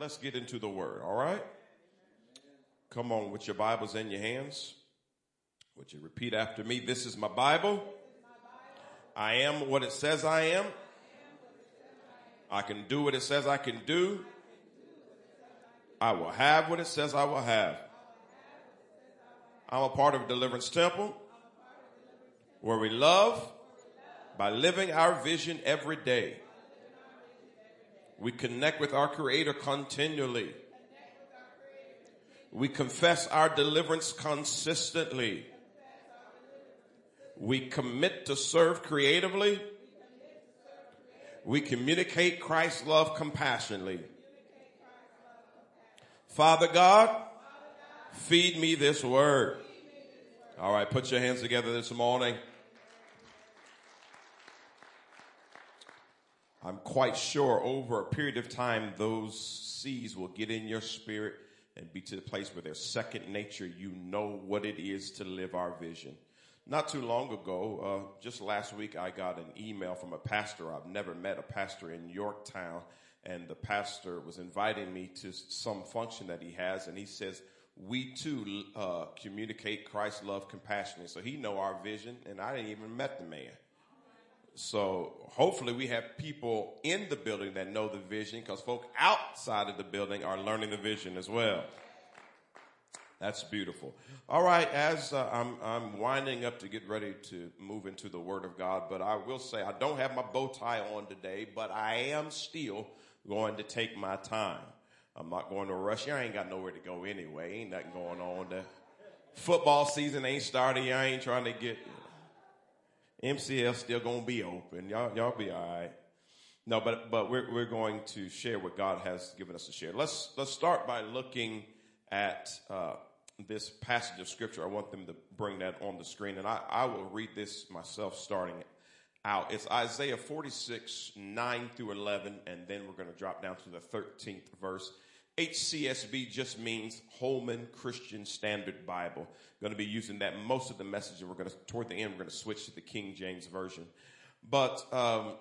let's get into the word, all right? Come on with your Bibles in your hands. Would you repeat after me? This is my Bible. I am what it says I am. I can do what it says I can do. I will have what it says I will have. I'm a part of Deliverance Temple where we love by living our vision every day. We connect with our Creator continually. We confess our deliverance consistently. We commit to serve creatively. We communicate Christ's love compassionately. Father God, feed me this word. All right, put your hands together this morning. I'm quite sure over a period of time, those seeds will get in your spirit and be to the place where they're second nature. You know what it is to live our vision. Not too long ago, uh, just last week, I got an email from a pastor. I've never met a pastor in Yorktown, and the pastor was inviting me to some function that he has, and he says, we too uh, communicate Christ's love compassionately. So he know our vision, and I didn't even met the man. So hopefully we have people in the building that know the vision because folk outside of the building are learning the vision as well. That's beautiful. All right, as uh, I'm, I'm winding up to get ready to move into the Word of God, but I will say I don't have my bow tie on today, but I am still going to take my time. I'm not going to rush. I ain't got nowhere to go anyway. Ain't nothing going on. The football season ain't started. I ain't trying to get MCL still gonna be open. Y'all, y'all be all right. No, but but we're we're going to share what God has given us to share. Let's let's start by looking at uh, this passage of scripture. I want them to bring that on the screen, and I I will read this myself, starting out. It's Isaiah 46 9 through 11, and then we're going to drop down to the 13th verse. HCSB just means Holman Christian Standard Bible. Going to be using that most of the message. and We're going to, toward the end, we're going to switch to the King James Version. But, um,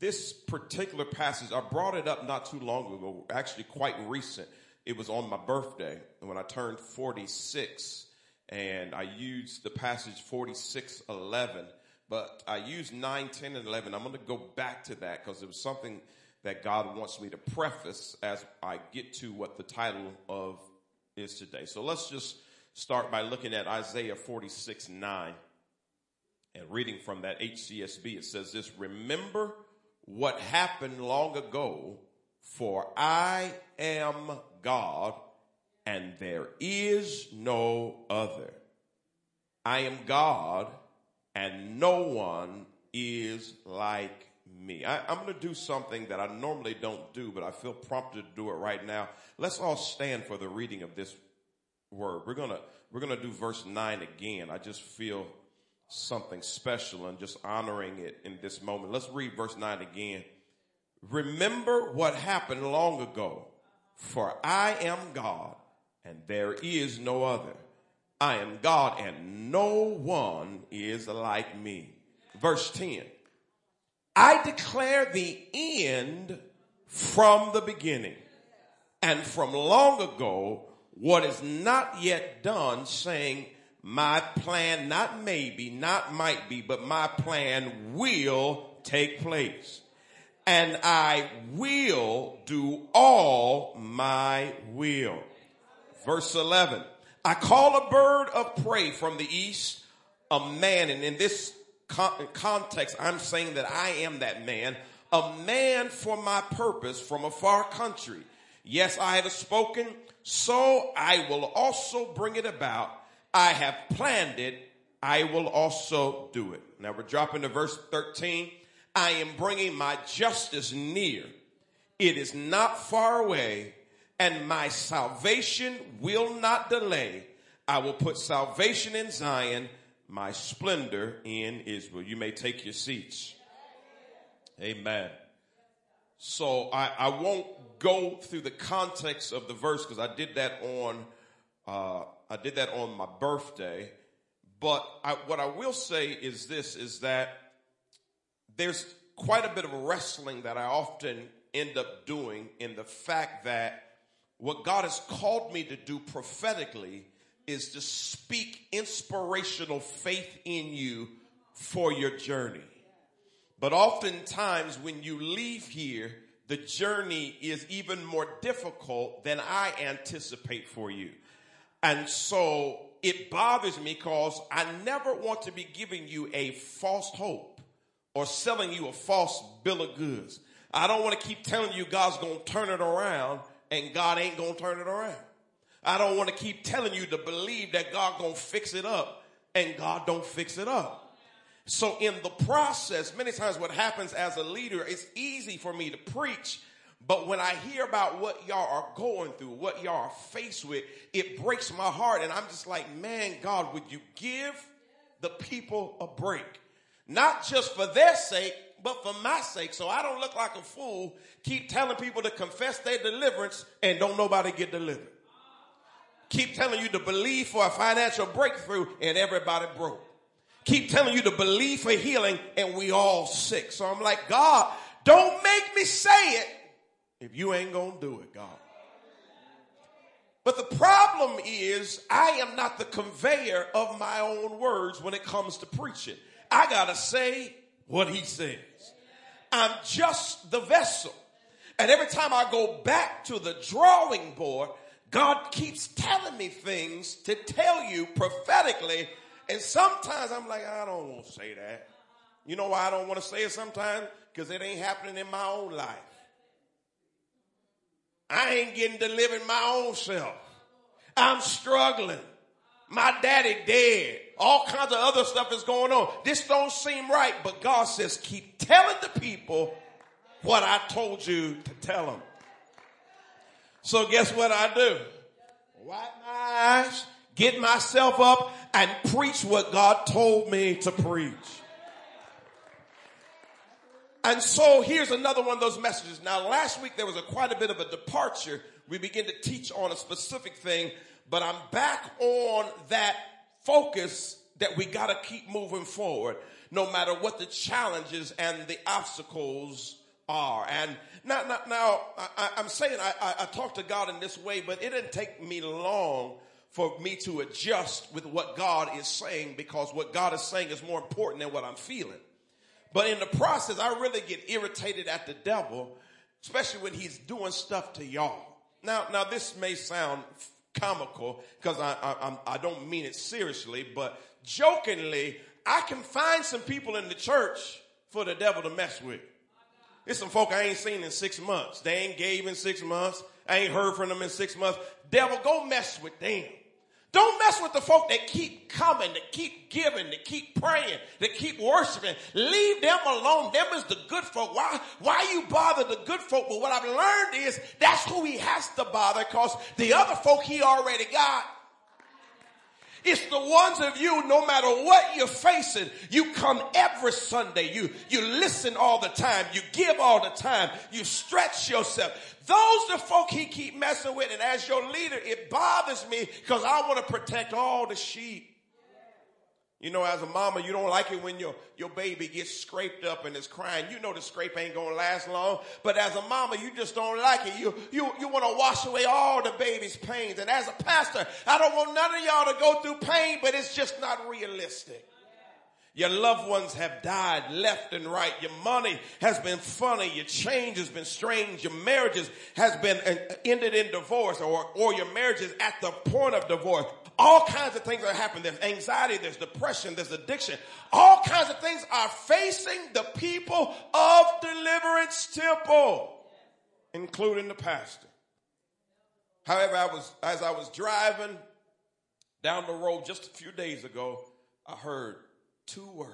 this particular passage, I brought it up not too long ago, actually quite recent. It was on my birthday when I turned 46 and I used the passage 4611, but I used 9, 10, and 11. I'm going to go back to that because it was something that God wants me to preface as I get to what the title of is today. So let's just start by looking at Isaiah 46 9 and reading from that HCSB. It says this, remember what happened long ago, for I am God and there is no other. I am God and no one is like me. I, am going to do something that I normally don't do, but I feel prompted to do it right now. Let's all stand for the reading of this word. We're going to, we're going to do verse nine again. I just feel something special and just honoring it in this moment. Let's read verse nine again. Remember what happened long ago, for I am God and there is no other. I am God and no one is like me. Verse 10. I declare the end from the beginning and from long ago what is not yet done saying my plan not maybe, not might be, but my plan will take place and I will do all my will. Verse 11, I call a bird of prey from the east, a man, and in this context, I'm saying that I am that man, a man for my purpose from a far country. Yes, I have spoken, so I will also bring it about. I have planned it, I will also do it. Now we're dropping to verse 13. I am bringing my justice near. It is not far away, and my salvation will not delay. I will put salvation in Zion my splendor in Israel. You may take your seats. Amen. So I, I won't go through the context of the verse because I did that on uh, I did that on my birthday. But I, what I will say is this: is that there's quite a bit of wrestling that I often end up doing in the fact that what God has called me to do prophetically is to speak inspirational faith in you for your journey. But oftentimes when you leave here, the journey is even more difficult than I anticipate for you. And so it bothers me because I never want to be giving you a false hope or selling you a false bill of goods. I don't want to keep telling you God's going to turn it around and God ain't going to turn it around. I don't want to keep telling you to believe that God to fix it up and God don't fix it up. So in the process, many times what happens as a leader, it's easy for me to preach, but when I hear about what y'all are going through, what y'all are faced with, it breaks my heart. And I'm just like, man, God, would you give the people a break? Not just for their sake, but for my sake. So I don't look like a fool. Keep telling people to confess their deliverance and don't nobody get delivered. Keep telling you to believe for a financial breakthrough and everybody broke keep telling you to believe for healing and we all sick. So I'm like, God, don't make me say it if you ain't going to do it, God. But the problem is I am not the conveyor of my own words when it comes to preaching. I got to say what he says. I'm just the vessel. And every time I go back to the drawing board, God keeps telling me things to tell you prophetically and sometimes I'm like, I don't want to say that. You know why I don't want to say it sometimes? Because it ain't happening in my own life. I ain't getting delivered my own self. I'm struggling. My daddy dead. All kinds of other stuff is going on. This don't seem right, but God says, keep telling the people what I told you to tell them. So guess what I do? Wipe my eyes, get myself up and preach what God told me to preach. And so here's another one of those messages. Now last week there was a quite a bit of a departure. We began to teach on a specific thing, but I'm back on that focus that we gotta keep moving forward no matter what the challenges and the obstacles are. And now, now, now I, am saying I, I, I talk to God in this way, but it didn't take me long for me to adjust with what God is saying because what God is saying is more important than what I'm feeling. But in the process, I really get irritated at the devil, especially when he's doing stuff to y'all. Now, now this may sound comical because I, I, I don't mean it seriously, but jokingly, I can find some people in the church for the devil to mess with. There's some folk I ain't seen in six months. They ain't gave in six months. I ain't heard from them in six months. Devil, go mess with them. Don't mess with the folk that keep coming, that keep giving, that keep praying, that keep worshiping. Leave them alone. Them is the good folk. Why, why you bother the good folk? But what I've learned is that's who he has to bother because the other folk he already got. It's the ones of you, no matter what you're facing, you come every Sunday. You, you listen all the time. You give all the time. You stretch yourself. Those the folk he keep messing with. And as your leader, it bothers me because I want to protect all the sheep. You know, as a mama, you don't like it when your, your baby gets scraped up and is crying. You know the scrape ain't gonna last long. But as a mama, you just don't like it. You, you, you wanna wash away all the baby's pains. And as a pastor, I don't want none of y'all to go through pain, but it's just not realistic. Your loved ones have died left and right. Your money has been funny. Your change has been strange. Your marriages has been uh, ended in divorce or, or your marriage is at the point of divorce. All kinds of things are happening. There's anxiety, there's depression, there's addiction. All kinds of things are facing the people of Deliverance Temple, including the pastor. However, I was, as I was driving down the road just a few days ago, I heard two words.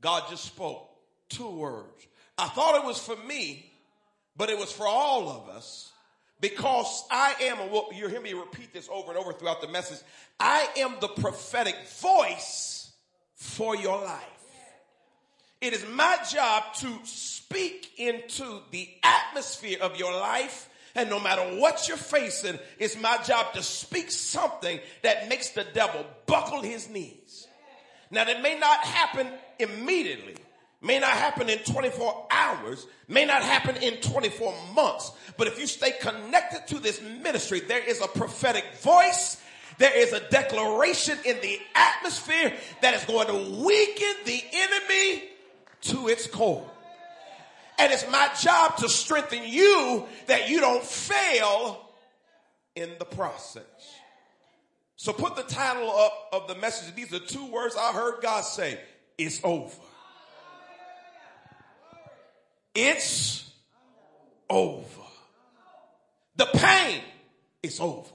God just spoke two words. I thought it was for me, but it was for all of us because I am, and you'll hear me repeat this over and over throughout the message, I am the prophetic voice for your life. It is my job to speak into the atmosphere of your life. And no matter what you're facing, it's my job to speak something that makes the devil buckle his knees. Now, that may not happen immediately. May not happen in 24 hours, may not happen in 24 months, but if you stay connected to this ministry, there is a prophetic voice. There is a declaration in the atmosphere that is going to weaken the enemy to its core. And it's my job to strengthen you that you don't fail in the process. So put the title up of the message. These are two words I heard God say. It's over. It's over. The pain is over.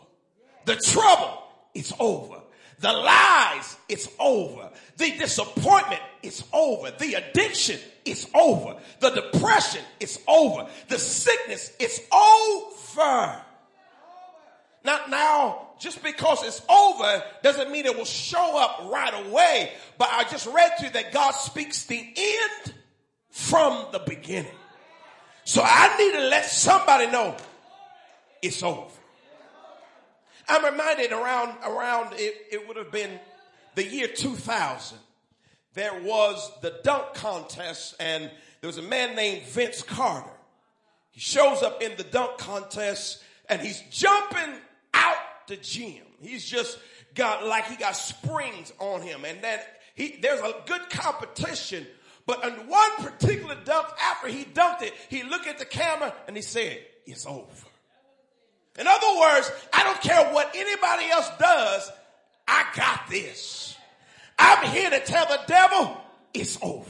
The trouble is over. The lies, it's over. The disappointment is over. The addiction is over. The depression is over. The sickness is over. Not now, just because it's over doesn't mean it will show up right away. But I just read to you that God speaks the end from the beginning. So I need to let somebody know it's over. I'm reminded around, around it, it would have been the year 2000. There was the dunk contest and there was a man named Vince Carter. He shows up in the dunk contest and he's jumping out the gym. He's just got like he got springs on him and then he, there's a good competition but on one particular dunk, after he dunked it, he looked at the camera and he said, it's over. In other words, I don't care what anybody else does. I got this. I'm here to tell the devil it's over.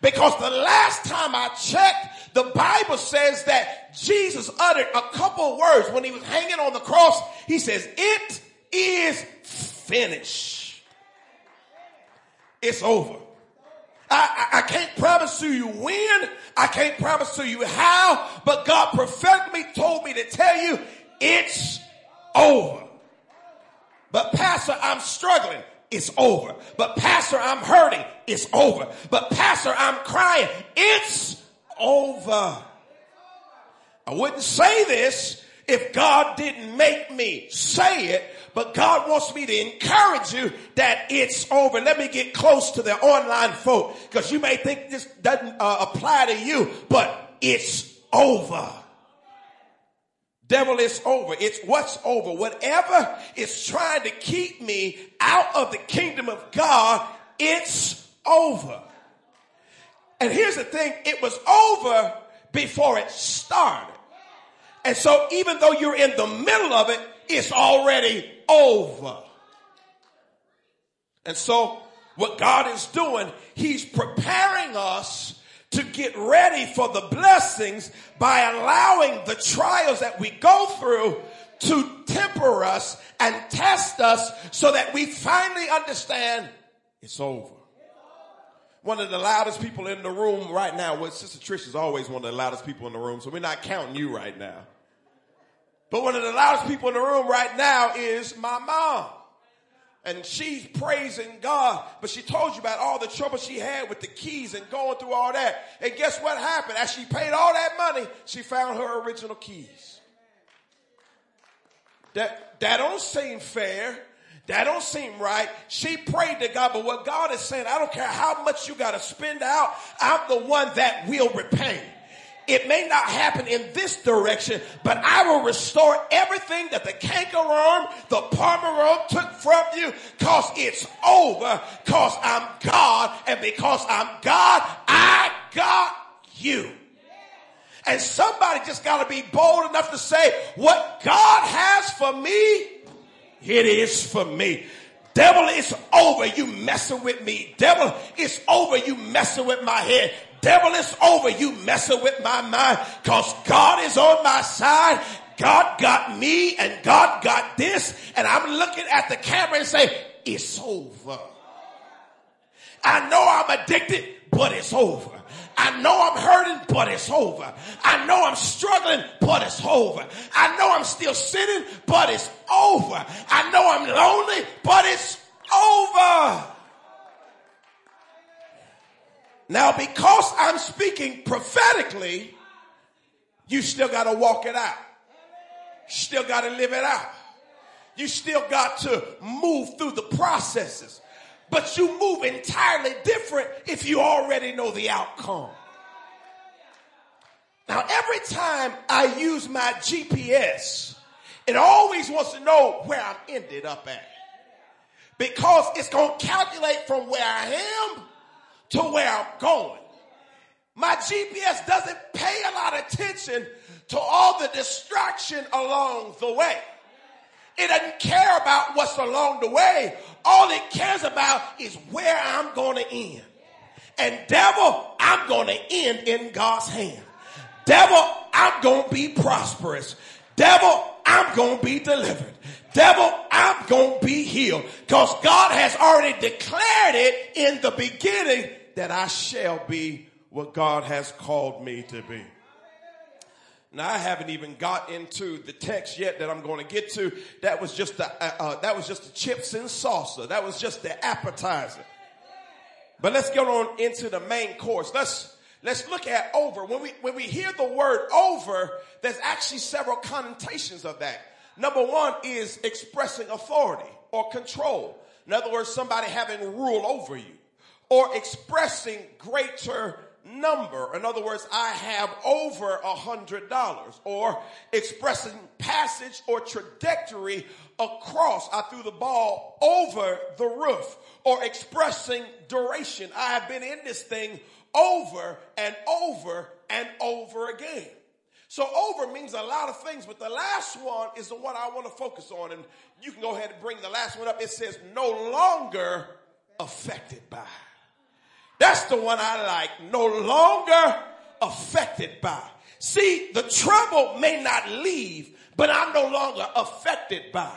Because the last time I checked, the Bible says that Jesus uttered a couple words when he was hanging on the cross. He says, it is finished. It's over. I, I, can't promise to you when. I can't promise to you how, but God prophetically told me to tell you it's over. But pastor, I'm struggling. It's over. But pastor, I'm hurting. It's over. But pastor, I'm crying. It's over. I wouldn't say this if God didn't make me say it, but God wants me to encourage you that it's over. Let me get close to the online folk because you may think this doesn't uh, apply to you, but it's over. Devil, it's over. It's what's over. Whatever is trying to keep me out of the kingdom of God, it's over. And here's the thing. It was over before it started. And so even though you're in the middle of it, it's already over. And so what God is doing, He's preparing us to get ready for the blessings by allowing the trials that we go through to temper us and test us so that we finally understand it's over. One of the loudest people in the room right now, well, Sister Trish is always one of the loudest people in the room, so we're not counting you right now. But one of the loudest people in the room right now is my mom. And she's praising God, but she told you about all the trouble she had with the keys and going through all that. And guess what happened? As she paid all that money, she found her original keys. That, that don't seem fair. That don't seem right. She prayed to God, but what God is saying, I don't care how much you got to spend out. I'm the one that will repay. It may not happen in this direction, but I will restore everything that the canker cankerworm, the palmer took from you cause it's over cause I'm God and because I'm God, I got you. And somebody just got to be bold enough to say, what God has for me, it is for me. Devil, it's over. You messing with me. Devil, it's over. You messing with my head. Devil, is over. You messing with my mind cause God is on my side. God got me and God got this. And I'm looking at the camera and say, it's over. I know I'm addicted, but it's over. I know I'm hurting, but it's over. I know I'm struggling, but it's over. I know I'm still sinning, but it's over. I know I'm lonely, but it's over. Now, because I'm speaking prophetically, you still got to walk it out. Still got to live it out. You still got to move through the processes. but you move entirely different if you already know the outcome. Now, every time I use my GPS, it always wants to know where I am ended up at. Because it's going to calculate from where I am to where I'm going. My GPS doesn't pay a lot of attention to all the distraction along the way. It doesn't care about what's along the way. All it cares about is where I'm going to end. And devil, I'm going to end in God's hand. Devil, I'm going to be prosperous. Devil, I'm going to be delivered. Devil, I'm going to be healed. Because God has already declared it in the beginning that I shall be what God has called me to be. Now I haven't even got into the text yet that I'm going to get to. That was just the uh, uh, that was just the chips and salsa. That was just the appetizer. But let's get on into the main course. Let's let's look at over. When we when we hear the word over, there's actually several connotations of that. Number one is expressing authority or control. In other words, somebody having rule over you or expressing greater number. In other words, I have over a hundred dollars or expressing passage or trajectory across. I threw the ball over the roof or expressing duration. I have been in this thing over and over and over again. So over means a lot of things, but the last one is the one I want to focus on. And you can go ahead and bring the last one up. It says no longer affected by. That's the one I like. No longer affected by. See, the trouble may not leave, but I'm no longer affected by.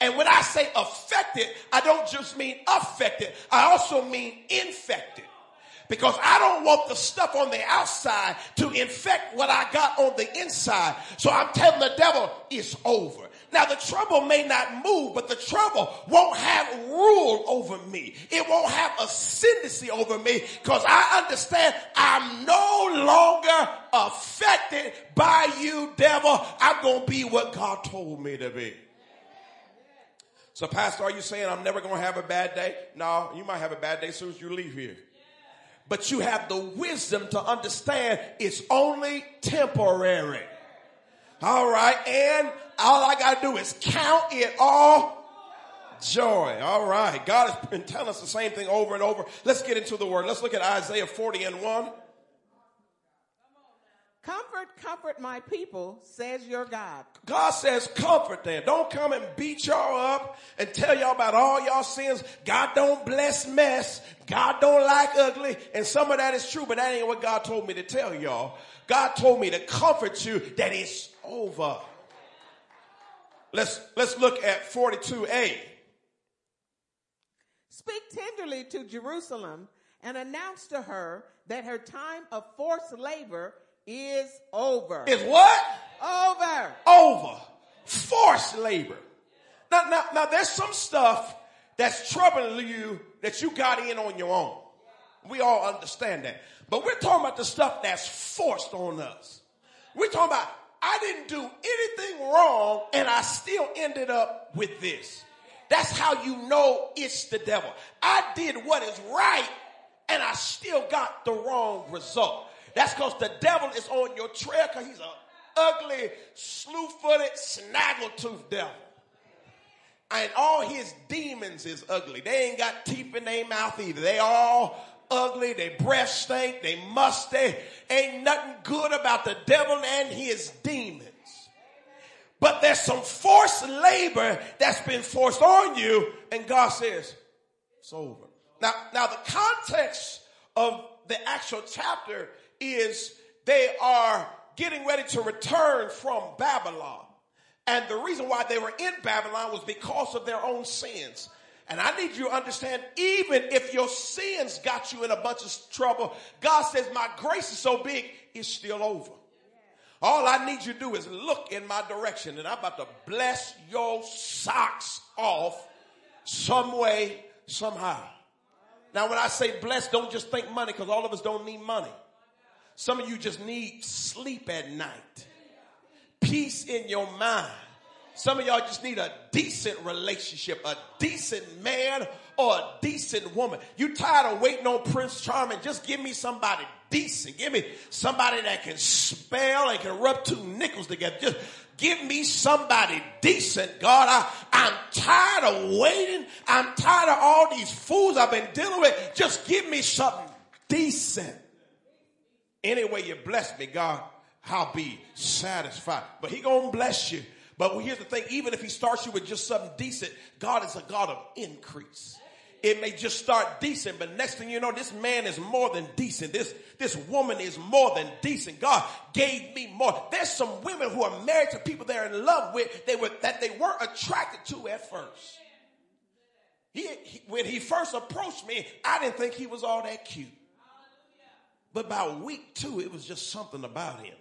And when I say affected, I don't just mean affected. I also mean infected. Because I don't want the stuff on the outside to infect what I got on the inside. So I'm telling the devil, it's over. Now the trouble may not move, but the trouble won't have rule over me. It won't have ascendancy over me because I understand I'm no longer affected by you, devil. I'm going to be what God told me to be. So pastor, are you saying I'm never going to have a bad day? No, you might have a bad day as soon as you leave here. But you have the wisdom to understand it's only temporary. All right. And all I got to do is count it all joy. All right. God has been telling us the same thing over and over. Let's get into the word. Let's look at Isaiah 40 and 1. Comfort, comfort my people, says your God. God says comfort them. Don't come and beat y'all up and tell y'all about all y'all sins. God don't bless mess. God don't like ugly. And some of that is true, but that ain't what God told me to tell y'all. God told me to comfort you that it's over. Let's, let's look at 42a. Speak tenderly to Jerusalem and announce to her that her time of forced labor is over. Is what? Over. Over. Forced labor. Now, now, now there's some stuff that's troubling you that you got in on your own. We all understand that. But we're talking about the stuff that's forced on us. We're talking about I didn't do anything wrong and I still ended up with this. That's how you know it's the devil. I did what is right and I still got the wrong result. That's because the devil is on your trail because he's an ugly, slew-footed, snaggle-tooth devil. And all his demons is ugly. They ain't got teeth in their mouth either. They all ugly, they breath stink, they musty. Ain't nothing good about the devil and his demons. But there's some forced labor that's been forced on you, and God says, it's over. Now, now the context of the actual chapter is they are getting ready to return from Babylon. And the reason why they were in Babylon was because of their own sins. And I need you to understand, even if your sins got you in a bunch of trouble, God says, my grace is so big, it's still over. All I need you to do is look in my direction and I'm about to bless your socks off some way, somehow. Now, when I say bless, don't just think money because all of us don't need money. Some of you just need sleep at night, peace in your mind some of y'all just need a decent relationship, a decent man or a decent woman. You tired of waiting on Prince Charming? Just give me somebody decent. Give me somebody that can spell and can rub two nickels together. Just give me somebody decent, God. I, I'm tired of waiting. I'm tired of all these fools I've been dealing with. Just give me something decent. Any way you bless me, God, I'll be satisfied. But he gonna bless you. But here's the thing, even if he starts you with just something decent, God is a God of increase. It may just start decent, but next thing you know, this man is more than decent. This, this woman is more than decent. God gave me more. There's some women who are married to people they're in love with, they were, that they weren't attracted to at first. He, he, when he first approached me, I didn't think he was all that cute. But by week two, it was just something about him.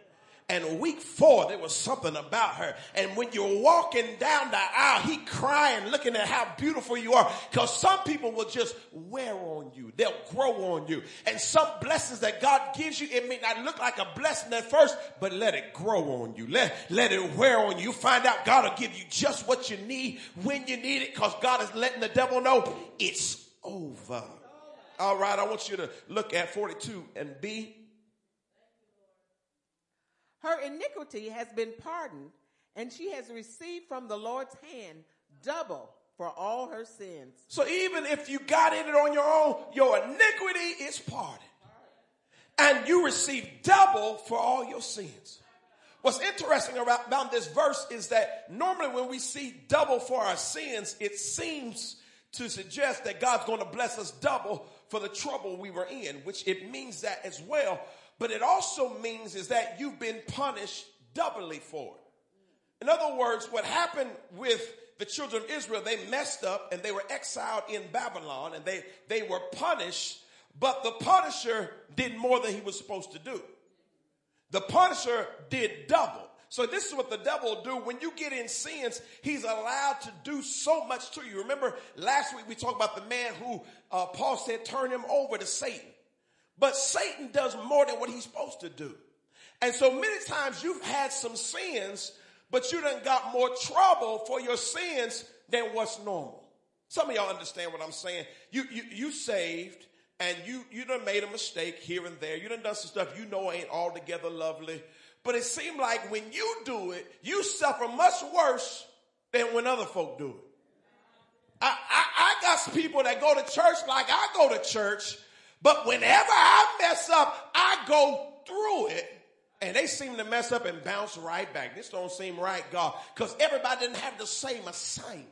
And week four, there was something about her. And when you're walking down the aisle, he crying, looking at how beautiful you are. Cause some people will just wear on you. They'll grow on you. And some blessings that God gives you, it may not look like a blessing at first, but let it grow on you. Let, let it wear on you. Find out God will give you just what you need when you need it. Cause God is letting the devil know it's over. All right. I want you to look at 42 and B. Her iniquity has been pardoned, and she has received from the Lord's hand double for all her sins. So even if you got in it on your own, your iniquity is pardoned. And you receive double for all your sins. What's interesting about, about this verse is that normally when we see double for our sins, it seems to suggest that God's going to bless us double for the trouble we were in, which it means that as well. But it also means is that you've been punished doubly for it. In other words, what happened with the children of Israel, they messed up and they were exiled in Babylon and they, they were punished, but the punisher did more than he was supposed to do. The punisher did double. So this is what the devil will do. When you get in sins, he's allowed to do so much to you. Remember last week we talked about the man who uh, Paul said turn him over to Satan. But Satan does more than what he's supposed to do. And so many times you've had some sins, but you done got more trouble for your sins than what's normal. Some of y'all understand what I'm saying. You, you, you saved and you, you done made a mistake here and there. You done done some stuff you know ain't altogether lovely. But it seemed like when you do it, you suffer much worse than when other folk do it. I, I, I got people that go to church like I go to church, but whenever I mess up, I go through it and they seem to mess up and bounce right back. This don't seem right, God, because everybody didn't have the same assignment.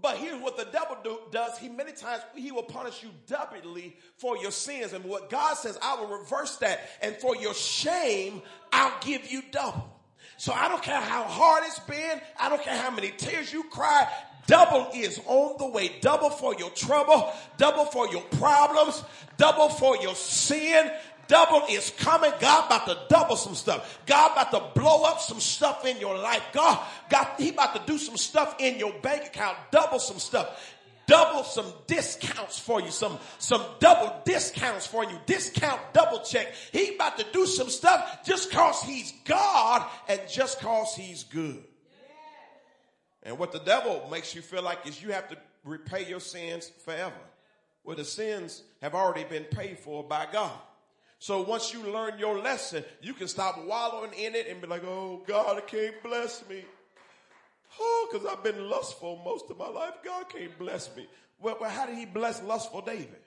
But here's what the devil do, does. He many times, he will punish you doubly for your sins. And what God says, I will reverse that. And for your shame, I'll give you double. So I don't care how hard it's been. I don't care how many tears you cry. Double is on the way. Double for your trouble. Double for your problems. Double for your sin. Double is coming. God about to double some stuff. God about to blow up some stuff in your life. God, God, he about to do some stuff in your bank account. Double some stuff. Double some discounts for you. Some, some double discounts for you. Discount double check. He about to do some stuff just cause he's God and just cause he's good. And what the devil makes you feel like is you have to repay your sins forever. Well, the sins have already been paid for by God. So once you learn your lesson, you can stop wallowing in it and be like, oh, God can't bless me. Oh, because I've been lustful most of my life. God can't bless me. Well, well, how did he bless lustful David?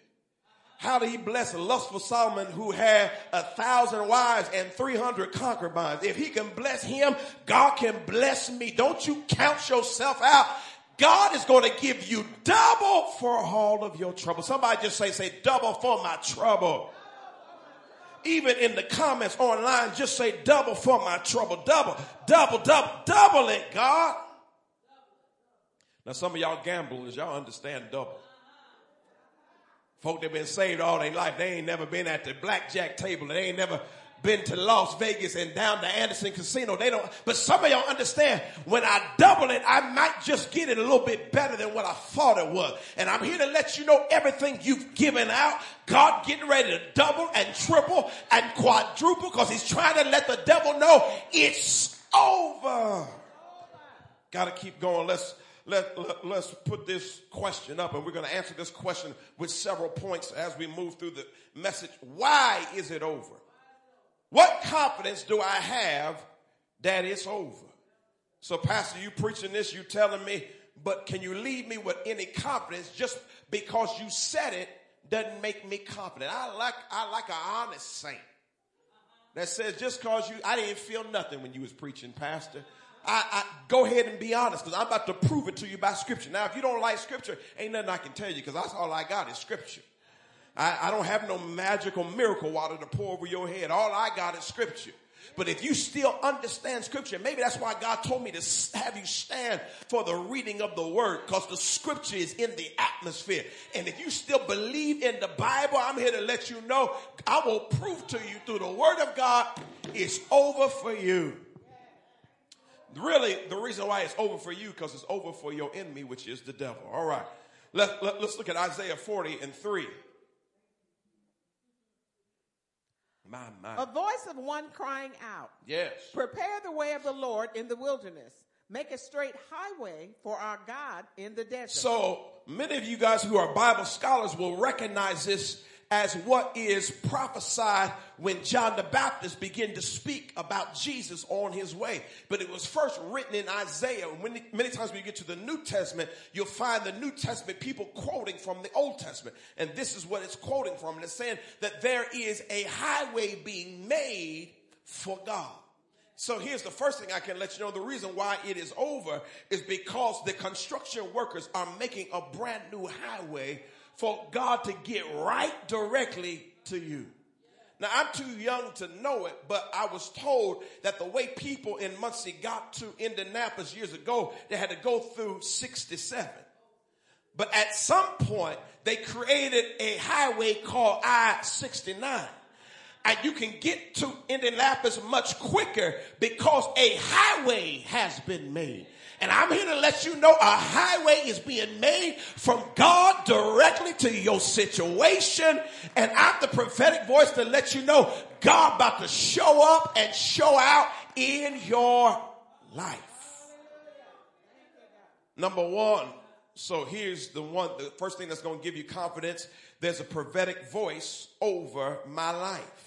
How did he bless a lustful Solomon who had a thousand wives and 300 concubines? If he can bless him, God can bless me. Don't you count yourself out. God is going to give you double for all of your trouble. Somebody just say, say double for my trouble even in the comments online, just say double for my trouble. Double, double, double, double it, God. Now, some of y'all gamblers, y'all understand double. Folk that been saved all their life, they ain't never been at the blackjack table. They ain't never been to Las Vegas and down to Anderson Casino. They don't, but some of y'all understand when I double it, I might just get it a little bit better than what I thought it was. And I'm here to let you know everything you've given out, God getting ready to double and triple and quadruple because he's trying to let the devil know it's over. Got to keep going. Let's let, let, let's put this question up and we're going to answer this question with several points as we move through the message. Why is it over? What confidence do I have that it's over? So pastor, you preaching this, you telling me, but can you leave me with any confidence just because you said it doesn't make me confident. I like, I like an honest saint that says just cause you, I didn't feel nothing when you was preaching, pastor. I, I, go ahead and be honest because I'm about to prove it to you by scripture. Now, if you don't like scripture, ain't nothing I can tell you because that's all I got is scripture. I, I don't have no magical miracle water to pour over your head. All I got is scripture. But if you still understand scripture, maybe that's why God told me to have you stand for the reading of the word because the scripture is in the atmosphere. And if you still believe in the Bible, I'm here to let you know I will prove to you through the word of God it's over for you. Really, the reason why it's over for you because it's over for your enemy, which is the devil. All right. Let, let, let's look at Isaiah 40 and 3. My, my. A voice of one crying out. Yes. Prepare the way of the Lord in the wilderness. Make a straight highway for our God in the desert. So many of you guys who are Bible scholars will recognize this as what is prophesied when John the Baptist began to speak about Jesus on his way. But it was first written in Isaiah. Many, many times when you get to the New Testament, you'll find the New Testament people quoting from the Old Testament. And this is what it's quoting from. And it's saying that there is a highway being made for God. So here's the first thing I can let you know. The reason why it is over is because the construction workers are making a brand new highway for God to get right directly to you. Now I'm too young to know it, but I was told that the way people in Muncie got to Indianapolis years ago, they had to go through 67. But at some point, they created a highway called I-69. And you can get to Indianapolis much quicker because a highway has been made. And I'm here to let you know a highway is being made from God directly to your situation. And I'm the prophetic voice to let you know God about to show up and show out in your life. Number one. So here's the one, the first thing that's going to give you confidence. There's a prophetic voice over my life.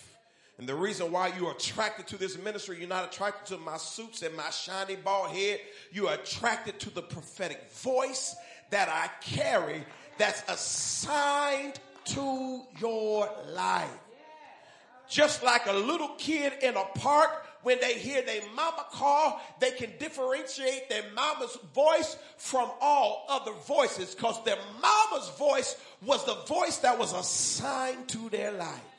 And the reason why you are attracted to this ministry, you're not attracted to my suits and my shiny bald head. You are attracted to the prophetic voice that I carry that's assigned to your life. Just like a little kid in a park, when they hear their mama call, they can differentiate their mama's voice from all other voices because their mama's voice was the voice that was assigned to their life.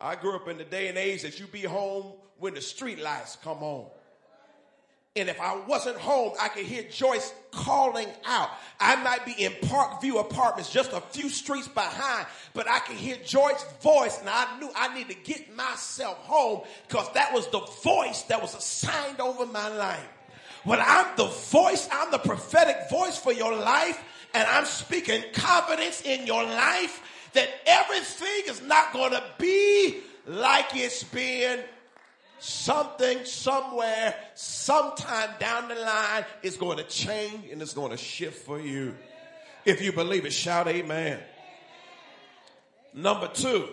I grew up in the day and age that you be home when the street lights come on. And if I wasn't home, I could hear Joyce calling out. I might be in Parkview Apartments, just a few streets behind, but I could hear Joyce's voice, and I knew I need to get myself home because that was the voice that was assigned over my life. When I'm the voice, I'm the prophetic voice for your life, and I'm speaking confidence in your life that everything is not going to be like it's been. Something somewhere sometime down the line is going to change and it's going to shift for you. If you believe it shout amen. Number two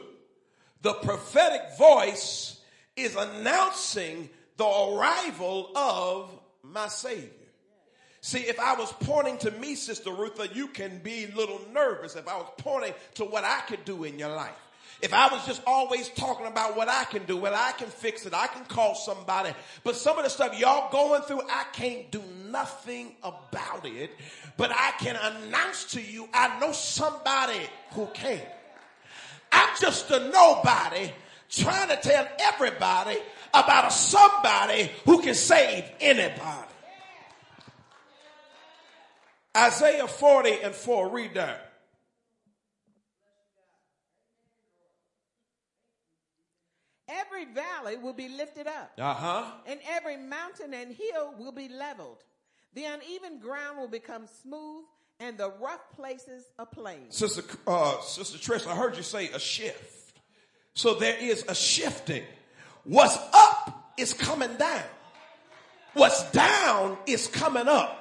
the prophetic voice is announcing the arrival of my savior See, if I was pointing to me, Sister Rutha, you can be a little nervous if I was pointing to what I could do in your life. If I was just always talking about what I can do, well, I can fix it, I can call somebody. But some of the stuff y'all going through, I can't do nothing about it. But I can announce to you, I know somebody who can. I'm just a nobody trying to tell everybody about a somebody who can save anybody. Isaiah 40 and 4, read that. Every valley will be lifted up. Uh-huh. And every mountain and hill will be leveled. The uneven ground will become smooth and the rough places a plain. Sister, uh, Sister Trish, I heard you say a shift. So there is a shifting. What's up is coming down. What's down is coming up.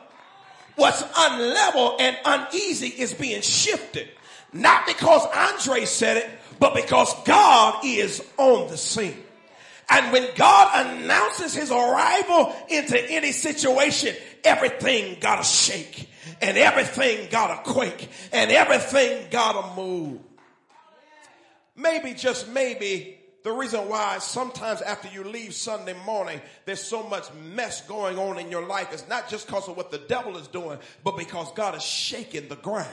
What's unlevel and uneasy is being shifted. Not because Andre said it, but because God is on the scene. And when God announces his arrival into any situation, everything gotta shake and everything gotta quake and everything gotta move. Maybe, just maybe, the reason why sometimes after you leave Sunday morning, there's so much mess going on in your life is not just because of what the devil is doing, but because God is shaking the ground.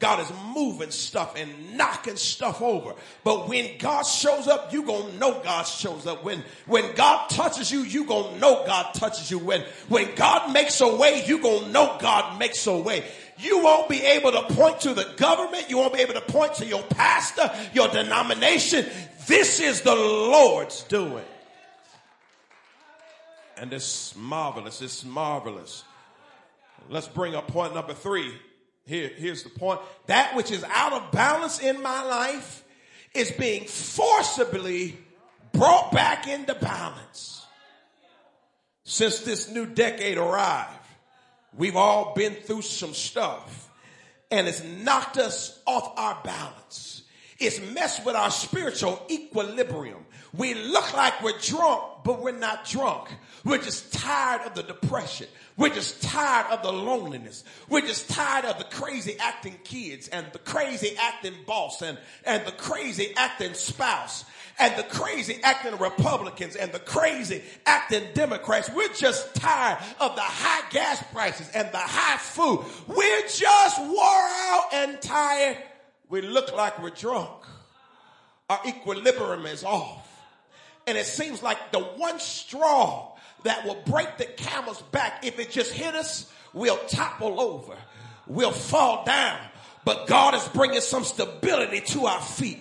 God is moving stuff and knocking stuff over. But when God shows up, you gonna know God shows up. When, when God touches you, you gonna know God touches you. When, when God makes a way, you gonna know God makes a way. You won't be able to point to the government. You won't be able to point to your pastor, your denomination. This is the Lord's doing. And it's marvelous. It's marvelous. Let's bring up point number three. Here, here's the point. That which is out of balance in my life is being forcibly brought back into balance. Since this new decade arrived, we've all been through some stuff and it's knocked us off our balance. It's messed with our spiritual equilibrium. We look like we're drunk, but we're not drunk. We're just tired of the depression. We're just tired of the loneliness. We're just tired of the crazy acting kids and the crazy acting boss and, and the crazy acting spouse and the crazy acting Republicans and the crazy acting Democrats. We're just tired of the high gas prices and the high food. We're just wore out and tired. We look like we're drunk. Our equilibrium is off. And it seems like the one straw that will break the camel's back, if it just hit us, we'll topple over. We'll fall down. But God is bringing some stability to our feet.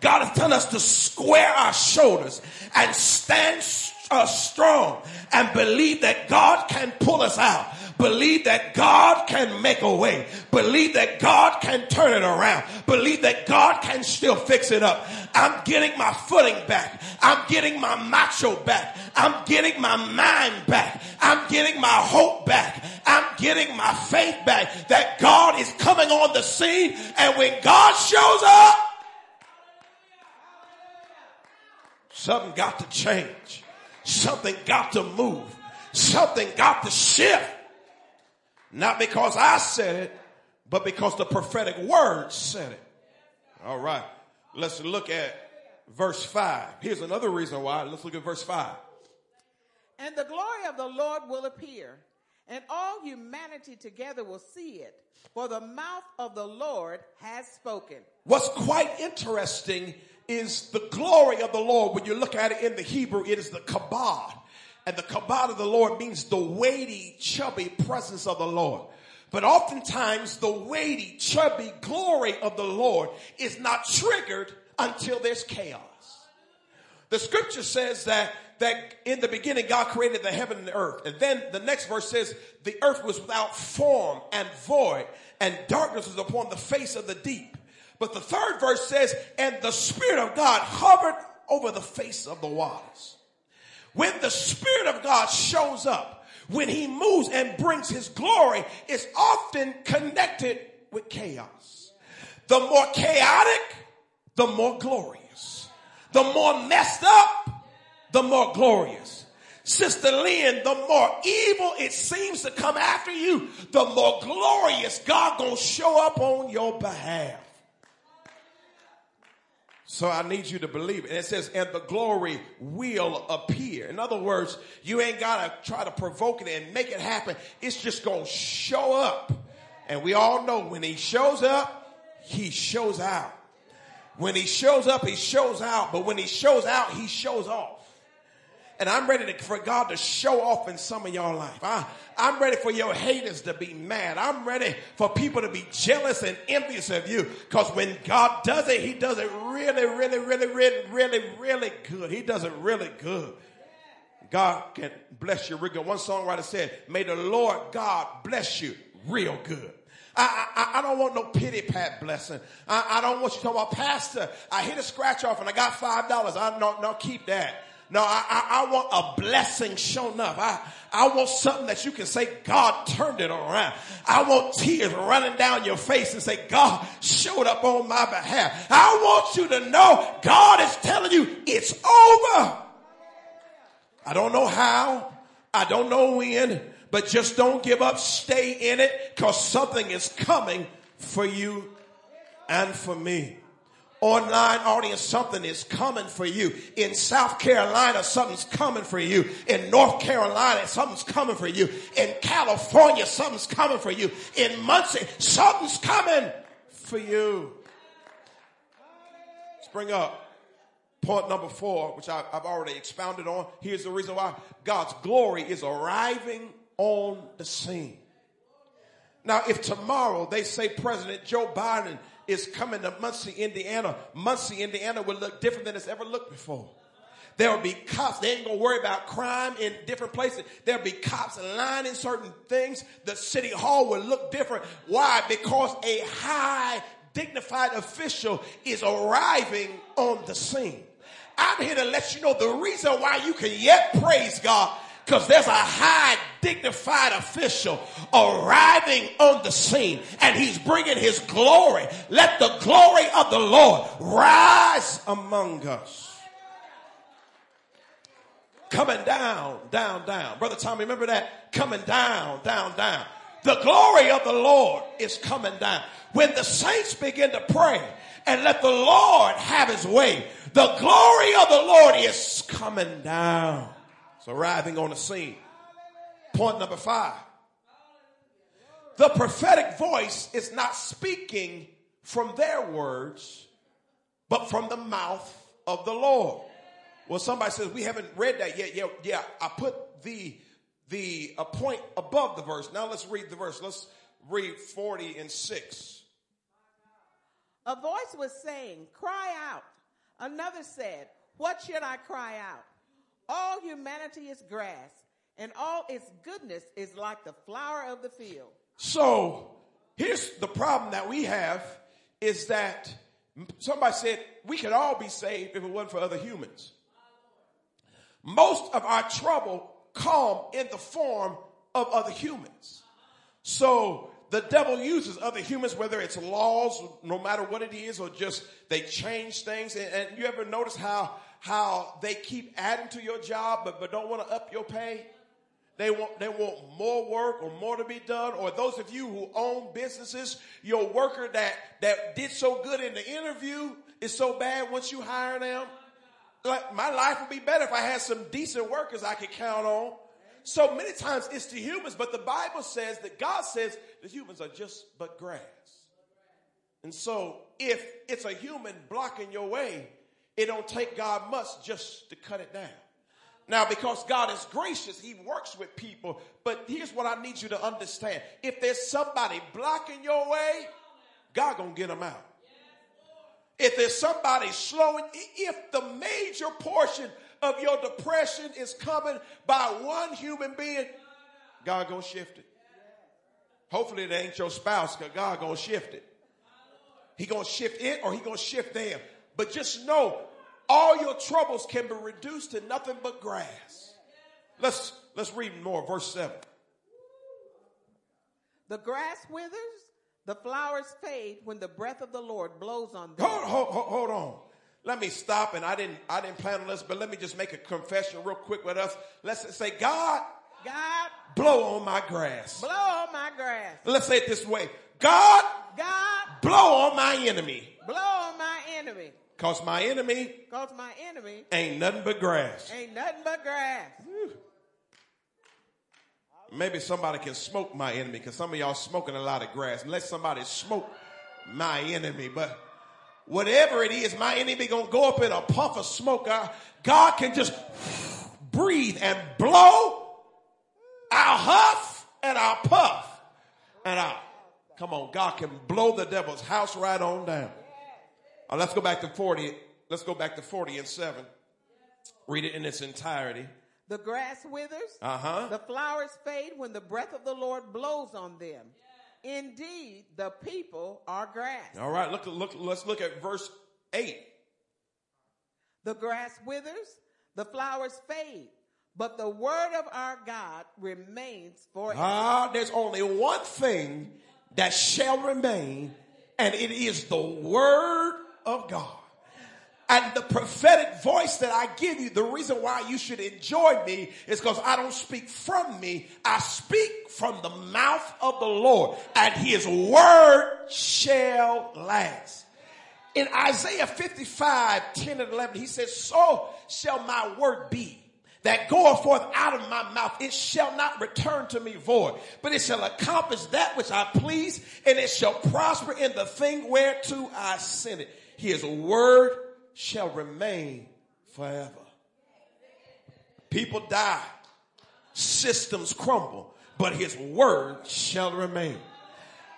God is telling us to square our shoulders and stand uh, strong and believe that God can pull us out. Believe that God can make a way. Believe that God can turn it around. Believe that God can still fix it up. I'm getting my footing back. I'm getting my macho back. I'm getting my mind back. I'm getting my hope back. I'm getting my faith back that God is coming on the scene. And when God shows up, something got to change. Something got to move. Something got to shift. Not because I said it, but because the prophetic word said it. All right. Let's look at verse 5. Here's another reason why. Let's look at verse 5. And the glory of the Lord will appear, and all humanity together will see it, for the mouth of the Lord has spoken. What's quite interesting is the glory of the Lord. When you look at it in the Hebrew, it is the kabod. And the kabod of the Lord means the weighty, chubby presence of the Lord. But oftentimes the weighty, chubby glory of the Lord is not triggered until there's chaos. The scripture says that, that in the beginning God created the heaven and the earth. And then the next verse says the earth was without form and void and darkness was upon the face of the deep. But the third verse says, and the spirit of God hovered over the face of the waters. When the Spirit of God shows up, when he moves and brings his glory, it's often connected with chaos. The more chaotic, the more glorious. The more messed up, the more glorious. Sister Lynn, the more evil it seems to come after you, the more glorious God gonna show up on your behalf. So I need you to believe it. And it says, and the glory will appear. In other words, you ain't gotta try to provoke it and make it happen. It's just gonna show up. And we all know when he shows up, he shows out. When he shows up, he shows out. But when he shows out, he shows off. And I'm ready to, for God to show off in some of your life. I, I'm ready for your haters to be mad. I'm ready for people to be jealous and envious of you. Cause when God does it, he does it really, really, really, really, really, really good. He does it really good. God can bless you real good. One songwriter said, may the Lord God bless you real good. I, I, I, don't want no pity pat blessing. I, I don't want you to talk about pastor. I hit a scratch off and I got five dollars. I don't, no, keep that. No, I, I, I, want a blessing shown up. I, I want something that you can say, God turned it around. I want tears running down your face and say, God showed up on my behalf. I want you to know God is telling you it's over. I don't know how. I don't know when, but just don't give up. Stay in it because something is coming for you and for me online audience, something is coming for you. In South Carolina, something's coming for you. In North Carolina, something's coming for you. In California, something's coming for you. In Muncie, something's coming for you. Let's bring up point number four, which I, have already expounded on. Here's the reason why God's glory is arriving on the scene. Now, if tomorrow they say President Joe Biden is coming to Muncie, Indiana, Muncie, Indiana will look different than it's ever looked before. There'll be cops. They ain't gonna worry about crime in different places. There'll be cops lining certain things. The city hall will look different. Why? Because a high dignified official is arriving on the scene. I'm here to let you know the reason why you can yet praise God because there's a high dignified official arriving on the scene and he's bringing his glory. Let the glory of the Lord rise among us. Coming down, down, down. Brother Tommy, remember that? Coming down, down, down. The glory of the Lord is coming down. When the saints begin to pray and let the Lord have his way, the glory of the Lord is coming down. It's arriving on the scene. Point number five. The prophetic voice is not speaking from their words, but from the mouth of the Lord. Well, somebody says, we haven't read that yet. Yeah, yeah, I put the, the a point above the verse. Now let's read the verse. Let's read 40 and 6. A voice was saying, cry out. Another said, what should I cry out? All humanity is grass, and all its goodness is like the flower of the field. So here's the problem that we have is that somebody said we could all be saved if it wasn't for other humans. Most of our trouble come in the form of other humans. So the devil uses other humans, whether it's laws, no matter what it is, or just they change things. And, and you ever notice how how they keep adding to your job, but, but don't want to up your pay. They want, they want more work or more to be done. Or those of you who own businesses, your worker that, that did so good in the interview is so bad once you hire them. Like my life would be better if I had some decent workers I could count on. So many times it's the humans, but the Bible says that God says the humans are just but grass. And so if it's a human blocking your way, it don't take God much just to cut it down. Now, because God is gracious, He works with people. But here's what I need you to understand. If there's somebody blocking your way, God gonna get them out. If there's somebody slowing, if the major portion of your depression is coming by one human being, God gonna shift it. Hopefully it ain't your spouse, cause God gonna shift it. He gonna shift it or he gonna shift them. But just know all your troubles can be reduced to nothing but grass. Let's, let's read more. Verse 7. The grass withers, the flowers fade when the breath of the Lord blows on them. Hold, hold, hold, hold on. Let me stop and I didn't, I didn't plan on this, but let me just make a confession real quick with us. Let's say, God, God, blow on my grass. Blow on my grass. Let's say it this way. God, God, blow on my enemy. Blow on my enemy. Cause my enemy, Cause my enemy ain't nothing but grass. Ain't nothing but grass. Maybe somebody can smoke my enemy because some of y'all smoking a lot of grass. Let somebody smoke my enemy. But whatever it is, my enemy gonna go up in a puff of smoke. Uh, God can just breathe and blow. I'll huff and I'll puff and I'll come on. God can blow the devil's house right on down. Uh, let's go back to 40. Let's go back to 40 and 7. Read it in its entirety. The grass withers. Uh-huh. The flowers fade when the breath of the Lord blows on them. Indeed, the people are grass. All right, look, look, let's look at verse 8. The grass withers, The flowers fade, but the word of our God remains forever. Ah, there's only one thing that shall remain, and it is the word of God. And the prophetic voice that I give you, the reason why you should enjoy me is because I don't speak from me. I speak from the mouth of the Lord and his word shall last. In Isaiah 55, 10 and 11, he says, so shall my word be that goeth forth out of my mouth, it shall not return to me void, but it shall accomplish that which I please, and it shall prosper in the thing whereto I send it. His word shall remain forever. People die, systems crumble, but his word shall remain.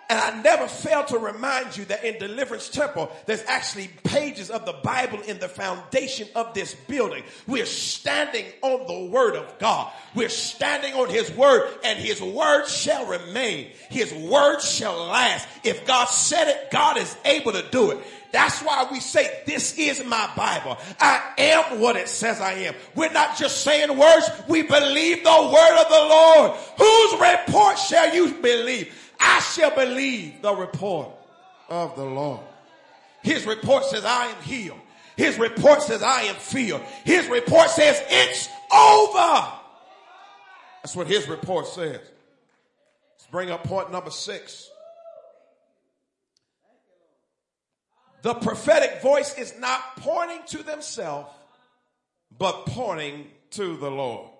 And I never fail to remind you that in Deliverance Temple, there's actually pages of the Bible in the foundation of this building. We're standing on the Word of God. We're standing on His Word and His Word shall remain. His Word shall last. If God said it, God is able to do it. That's why we say, this is my Bible. I am what it says I am. We're not just saying words. We believe the word of the Lord. Whose report shall you believe? I shall believe the report of the Lord. His report says I am healed. His report says I am filled. His report says it's over. That's what his report says. Let's bring up point number six. The prophetic voice is not pointing to themselves, but pointing to the Lord.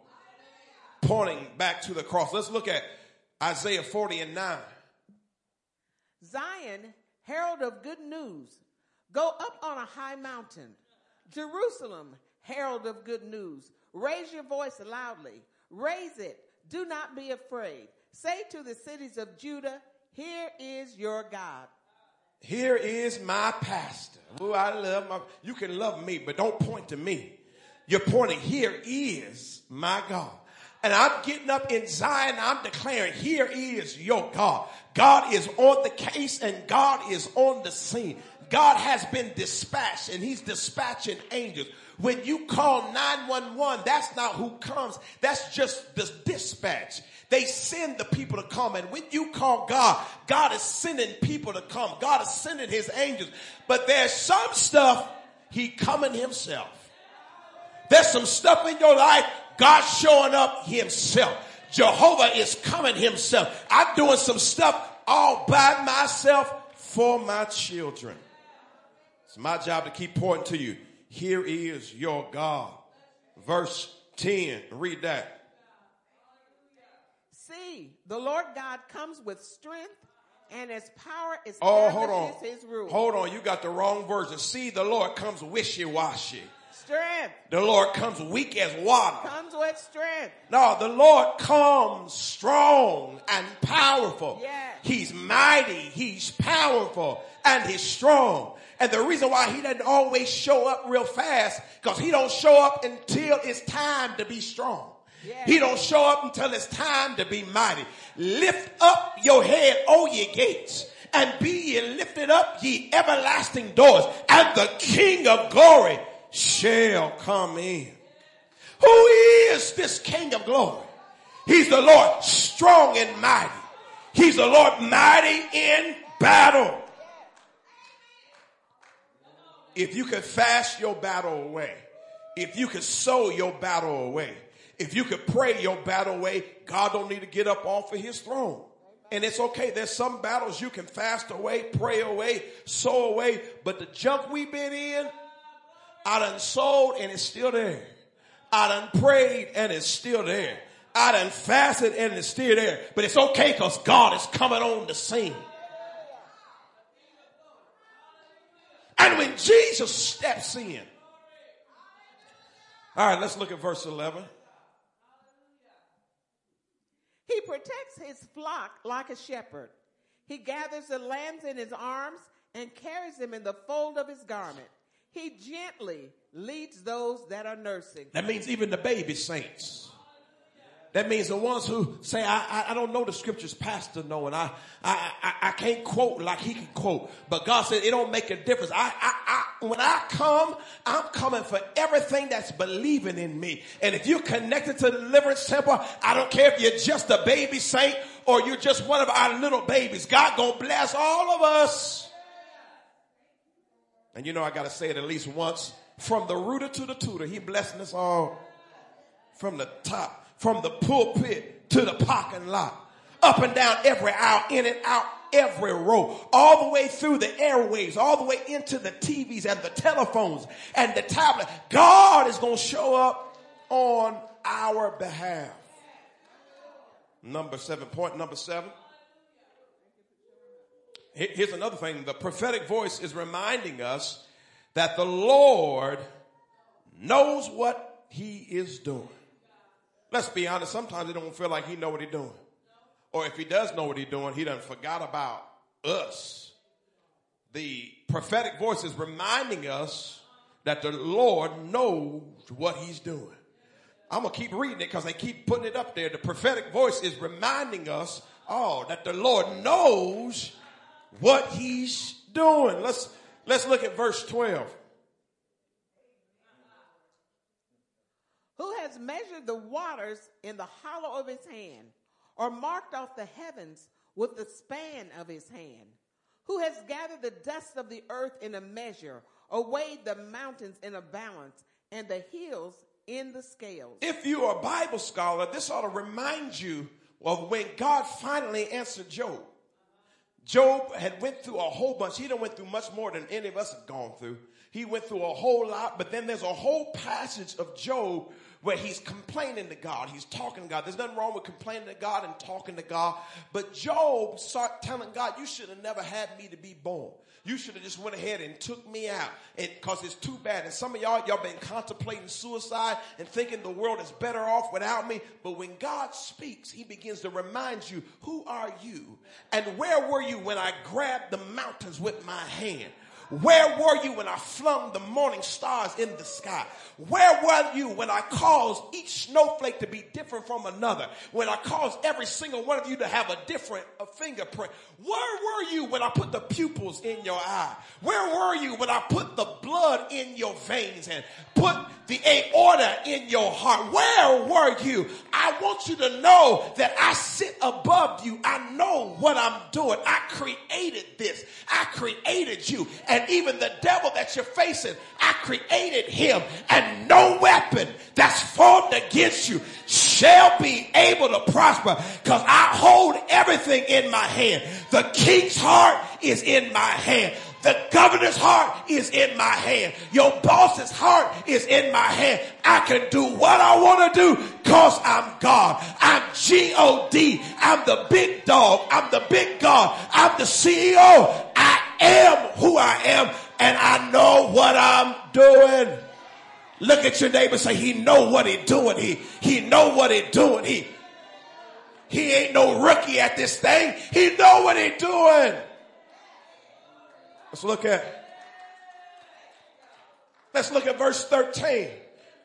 Pointing back to the cross. Let's look at Isaiah 40 and 9. Zion, herald of good news, go up on a high mountain. Jerusalem, herald of good news, raise your voice loudly. Raise it. Do not be afraid. Say to the cities of Judah, here is your God. Here is my pastor. Oh, I love my, you can love me, but don't point to me. You're pointing, here is my God. And I'm getting up in Zion. I'm declaring, here is your God. God is on the case and God is on the scene. God has been dispatched and he's dispatching angels. When you call 911, that's not who comes. That's just the dispatch. They send the people to come. And when you call God, God is sending people to come. God is sending his angels. But there's some stuff he coming himself. There's some stuff in your life, God showing up himself. Jehovah is coming himself. I'm doing some stuff all by myself for my children. It's my job to keep pointing to you. Here is your God. Verse 10. Read that. See, the Lord God comes with strength and his power is Oh, hold on. his rule. Hold on. You got the wrong version. See, the Lord comes wishy-washy. Strength The Lord comes weak as water. comes with strength. No, the Lord comes strong and powerful. Yes. He's mighty, he's powerful, and he's strong. And the reason why he doesn't always show up real fast, because he don't show up until it's time to be strong. He don't show up until it's time to be mighty. Lift up your head, O ye gates, and be ye lifted up, ye everlasting doors, and the King of glory shall come in. Who is this King of glory? He's the Lord strong and mighty. He's the Lord mighty in battle. If you could fast your battle away, if you could sow your battle away, if you could pray your battle away, God don't need to get up off of his throne. And it's okay. There's some battles you can fast away, pray away, sow away, but the junk we've been in, I done sold and it's still there. I done prayed and it's still there. I done fasted and it's still there. But it's okay because God is coming on the scene. And when Jesus steps in, all right, let's look at verse 11. He protects his flock like a shepherd. He gathers the lambs in his arms and carries them in the fold of his garment. He gently leads those that are nursing. That means even the baby saints. That means the ones who say, I, I, I don't know the scriptures pastor know and I, I, I, I can't quote like he can quote. But God said it don't make a difference. I, I, I, when I come, I'm coming for everything that's believing in me. And if you're connected to the deliverance temple, I don't care if you're just a baby saint or you're just one of our little babies. God gonna bless all of us. And you know, I gotta say it at least once. From the rooter to the tutor, he blessing us all. From the top, from the pulpit to the parking lot, up and down every aisle, in and out every row, all the way through the airwaves, all the way into the TVs and the telephones and the tablet. God is going to show up on our behalf. Number seven, point number seven. Here's another thing. The prophetic voice is reminding us that the Lord knows what he is doing. Let's be honest. Sometimes it don't feel like he know what he's doing. Or if he does know what he's doing, he done forgot about us. The prophetic voice is reminding us that the Lord knows what he's doing. I'm to keep reading it because they keep putting it up there. The prophetic voice is reminding us, oh, that the Lord knows what he's doing. Let's, let's look at verse 12. Who has measured the waters in the hollow of his hand or marked off the heavens with the span of his hand? Who has gathered the dust of the earth in a measure or weighed the mountains in a balance and the hills in the scales? If you are a Bible scholar, this ought to remind you of when God finally answered Job. Job had went through a whole bunch. He done went through much more than any of us have gone through. He went through a whole lot, but then there's a whole passage of Job where he's complaining to God. He's talking to God. There's nothing wrong with complaining to God and talking to God. But Job start telling God, you should have never had me to be born. You should have just went ahead and took me out. Cause it's too bad. And some of y'all, y'all been contemplating suicide and thinking the world is better off without me. But when God speaks, he begins to remind you, who are you? And where were you when I grabbed the mountains with my hand? Where were you when I flung the morning stars in the sky? Where were you when I caused each snowflake to be different from another? When I caused every single one of you to have a different a fingerprint? Where were you when I put the pupils in your eye? Where were you when I put the blood in your veins and put the aorta in your heart? Where were you? I want you to know that I sit above you. I know what I'm doing. I created this. I created you. And even the devil that you're facing, I created him. And no weapon that's formed against you shall be able to prosper because I hold everything in my hand. The king's heart is in my hand. The governor's heart is in my hand. Your boss's heart is in my hand. I can do what I want to do because I'm God. I'm G-O-D. I'm the big dog. I'm the big God. I'm the CEO. I am who I am and I know what I'm doing. Look at your neighbor say he know what he doing. He, he know what he doing. He, he ain't no rookie at this thing. He know what he doing. Let's look at, let's look at verse 13.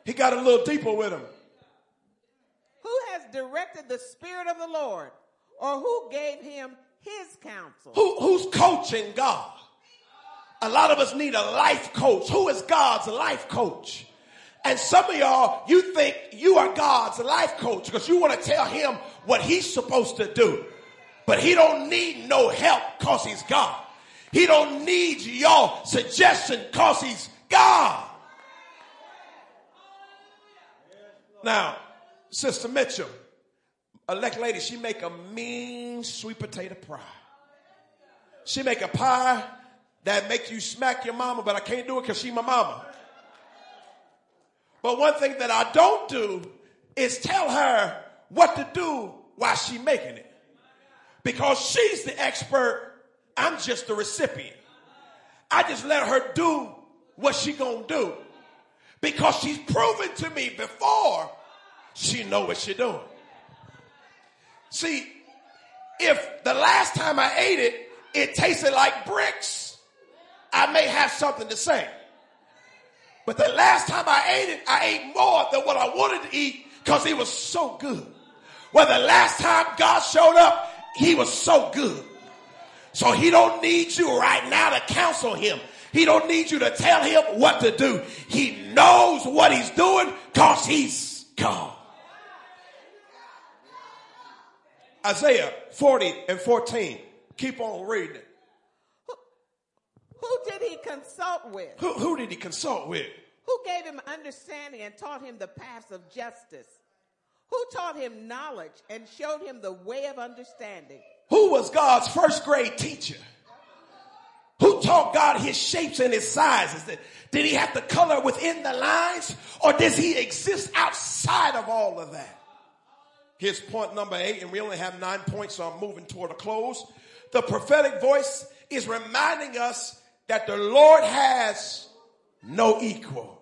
He got a little deeper with him. Who has directed the Spirit of the Lord? Or who gave him his counsel? Who, who's coaching God? A lot of us need a life coach. Who is God's life coach? And some of y'all, you think you are God's life coach because you want to tell him what he's supposed to do. But he don't need no help because he's God. He don't need your suggestion because he's God. Now, Sister Mitchell, elect lady, she make a mean sweet potato pie. She make a pie that make you smack your mama, but I can't do it because she my mama. But one thing that I don't do is tell her what to do while she making it. Because she's the expert, I'm just the recipient. I just let her do what she gonna do. Because she's proven to me before she know what she doing. See, if the last time I ate it, it tasted like bricks, I may have something to say. But the last time I ate it, I ate more than what I wanted to eat because it was so good. Well, the last time God showed up, he was so good. So he don't need you right now to counsel him He don't need you to tell him what to do. He knows what he's doing cause he's God. Isaiah 40 and 14. Keep on reading. Who, who did he consult with? Who, who did he consult with? Who gave him understanding and taught him the paths of justice? Who taught him knowledge and showed him the way of understanding? Who was God's first grade teacher? Who taught God his shapes and his sizes? Did he have to color within the lines or does he exist outside of all of that? Here's point number eight, and we only have nine points, so I'm moving toward a close. The prophetic voice is reminding us that the Lord has no equal.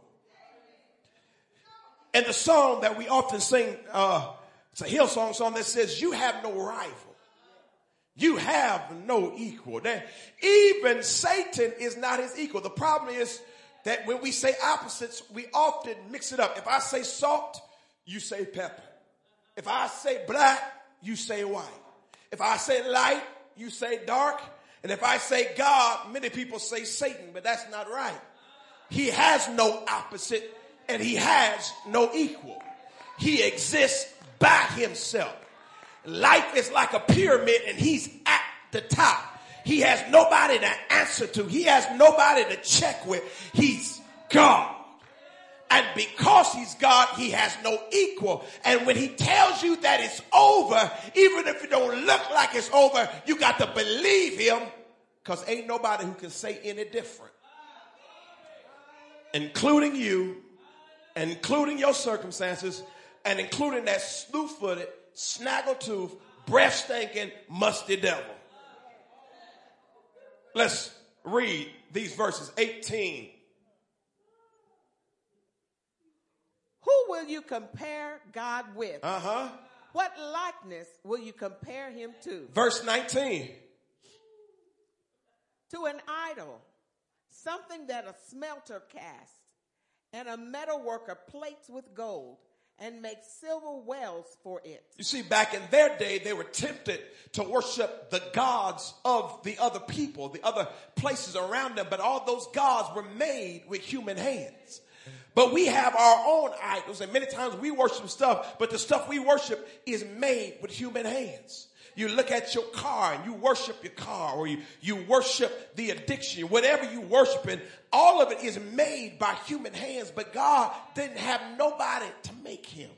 And the song that we often sing, uh, it's a Hillsong song that says, you have no rival. You have no equal. That even Satan is not his equal. The problem is that when we say opposites, we often mix it up. If I say salt, you say pepper. If I say black, you say white. If I say light, you say dark. And if I say God, many people say Satan, but that's not right. He has no opposite and he has no equal. He exists by himself. Life is like a pyramid and he's at the top. He has nobody to answer to. He has nobody to check with. He's God. And because he's God, he has no equal. And when he tells you that it's over, even if it don't look like it's over, you got to believe him because ain't nobody who can say any different. Including you, including your circumstances, and including that slew-footed, snaggle-tooth, breath-stinking, musty devil. Let's read these verses 18 Who will you compare God with? Uh huh. What likeness will you compare him to? Verse 19. To an idol, something that a smelter casts, and a metal worker plates with gold and make silver wells for it. You see, back in their day, they were tempted to worship the gods of the other people, the other places around them, but all those gods were made with human hands. But we have our own idols, and many times we worship stuff, but the stuff we worship is made with human hands. You look at your car and you worship your car, or you, you worship the addiction, whatever you worshiping, all of it is made by human hands, but God didn't have nobody to make him.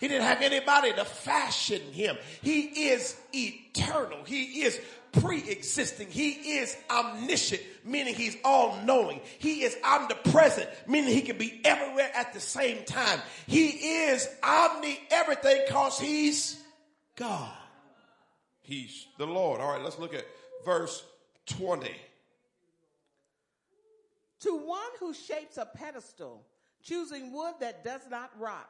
He didn't have anybody to fashion him. He is eternal. He is pre-existing. He is omniscient, meaning he's all knowing. He is omnipresent, meaning he can be everywhere at the same time. He is omni everything cause he's God. He's the Lord. All right, let's look at verse 20. To one who shapes a pedestal, choosing wood that does not rot,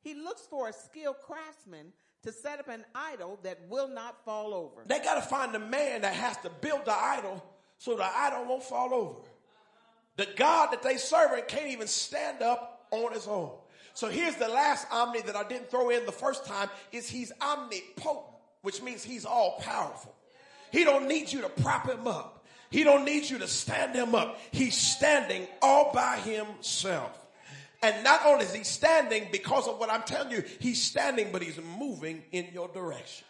he looks for a skilled craftsman to set up an idol that will not fall over. They got to find a man that has to build the idol so the idol won't fall over. The God that they serve can't even stand up on his own. So here's the last omni that I didn't throw in the first time is he's omnipotent, which means he's all powerful. He don't need you to prop him up. He don't need you to stand him up. He's standing all by himself. And not only is he standing because of what I'm telling you, he's standing, but he's moving in your direction.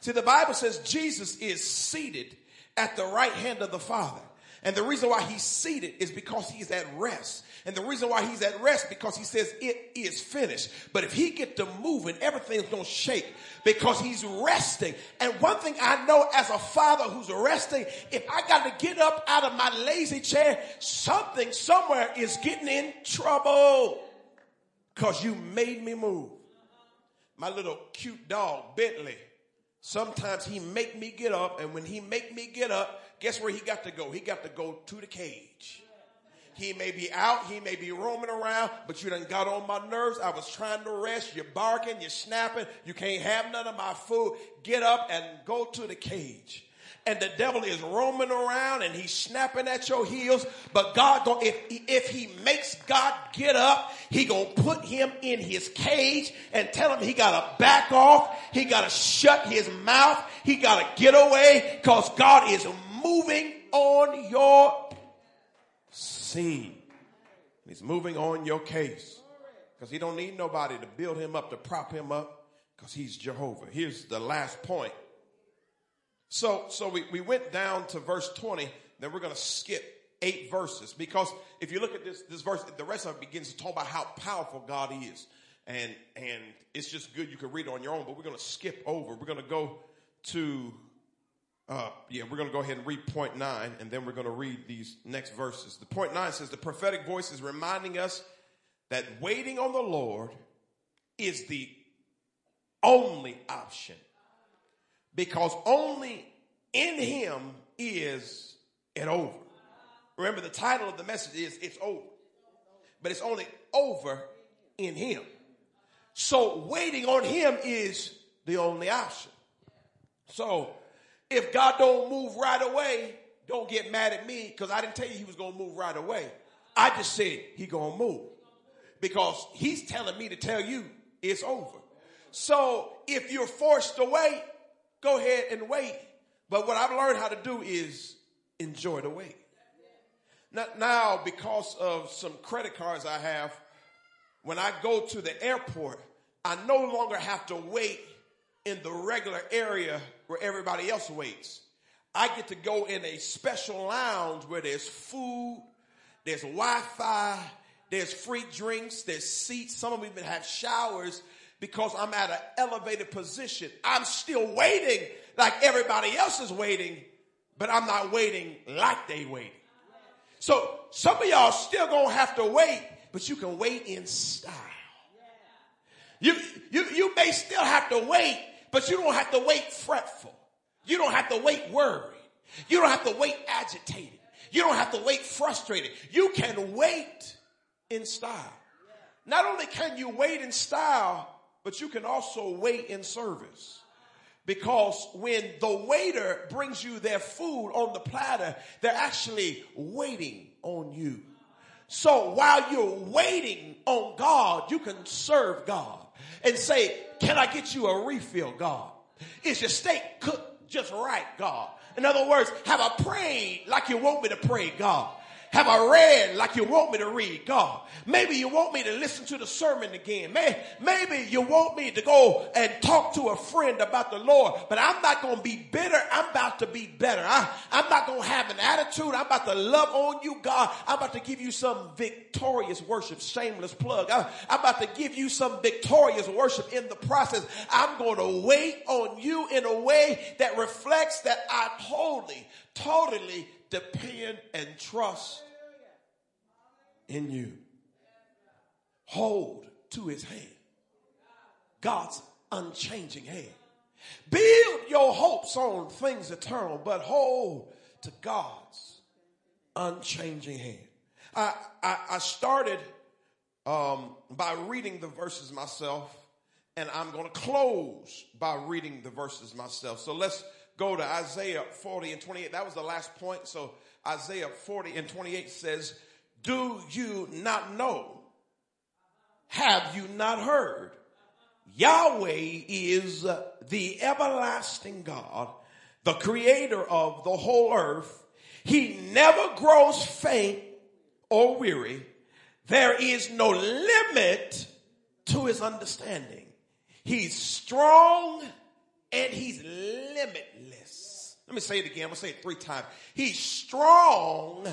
See, the Bible says Jesus is seated at the right hand of the Father. And the reason why he's seated is because he's at rest. And the reason why he's at rest because he says it is finished. But if he get to moving, everything's going to shake because he's resting. And one thing I know as a father who's resting, if I got to get up out of my lazy chair, something somewhere is getting in trouble because you made me move. My little cute dog, Bentley, sometimes he make me get up and when he make me get up, guess where he got to go? He got to go to the cage. He may be out, he may be roaming around, but you done got on my nerves. I was trying to rest. You're barking, you're snapping. You can't have none of my food. Get up and go to the cage. And the devil is roaming around and he's snapping at your heels. But God, if, if he makes God get up, he gonna put him in his cage and tell him he gotta back off. He gotta shut his mouth. He gotta get away because God is moving on your scene. He's moving on your case because he don't need nobody to build him up, to prop him up because he's Jehovah. Here's the last point. So, so we, we went down to verse 20, then we're going to skip eight verses because if you look at this, this verse, the rest of it begins to talk about how powerful God is. And, and it's just good. You can read it on your own, but we're going to skip over. We're going to go to uh, yeah, we're going to go ahead and read point nine, and then we're going to read these next verses. The point nine says the prophetic voice is reminding us that waiting on the Lord is the only option because only in Him is it over. Remember, the title of the message is It's Over, but it's only over in Him. So, waiting on Him is the only option. So, if God don't move right away, don't get mad at me because I didn't tell you he was going to move right away. I just said he going to move because he's telling me to tell you it's over. So if you're forced to wait, go ahead and wait. But what I've learned how to do is enjoy the wait. Now, because of some credit cards I have, when I go to the airport, I no longer have to wait in the regular area where everybody else waits. I get to go in a special lounge where there's food, there's Wi-Fi, there's free drinks, there's seats. Some of them even have showers because I'm at an elevated position. I'm still waiting like everybody else is waiting, but I'm not waiting like they waiting. So some of y'all still gonna have to wait, but you can wait in style. You, you, you may still have to wait, but you don't have to wait fretful. You don't have to wait worried. You don't have to wait agitated. You don't have to wait frustrated. You can wait in style. Not only can you wait in style, but you can also wait in service. Because when the waiter brings you their food on the platter, they're actually waiting on you. So while you're waiting on God, you can serve God and say, can I get you a refill, God? Is your steak cooked just right, God? In other words, have I prayed like you want me to pray, God? Have I read like you want me to read, God? Maybe you want me to listen to the sermon again. Maybe you want me to go and talk to a friend about the Lord, but I'm not going to be bitter. I'm about to be better. I, I'm not going to have an attitude. I'm about to love on you, God. I'm about to give you some victorious worship. Shameless plug. I, I'm about to give you some victorious worship in the process. I'm going to wait on you in a way that reflects that I totally, totally depend and trust in you. Hold to his hand. God's unchanging hand. Build your hopes on things eternal, but hold to God's unchanging hand. I, I, I started um, by reading the verses myself, and I'm going to close by reading the verses myself. So let's go to Isaiah 40 and 28. That was the last point. So Isaiah 40 and 28 says, Do you not know? Have you not heard? Yahweh is the everlasting God, the creator of the whole earth. He never grows faint or weary. There is no limit to his understanding. He's strong and he's limitless. Let me say it again. I'm going to say it three times. He's strong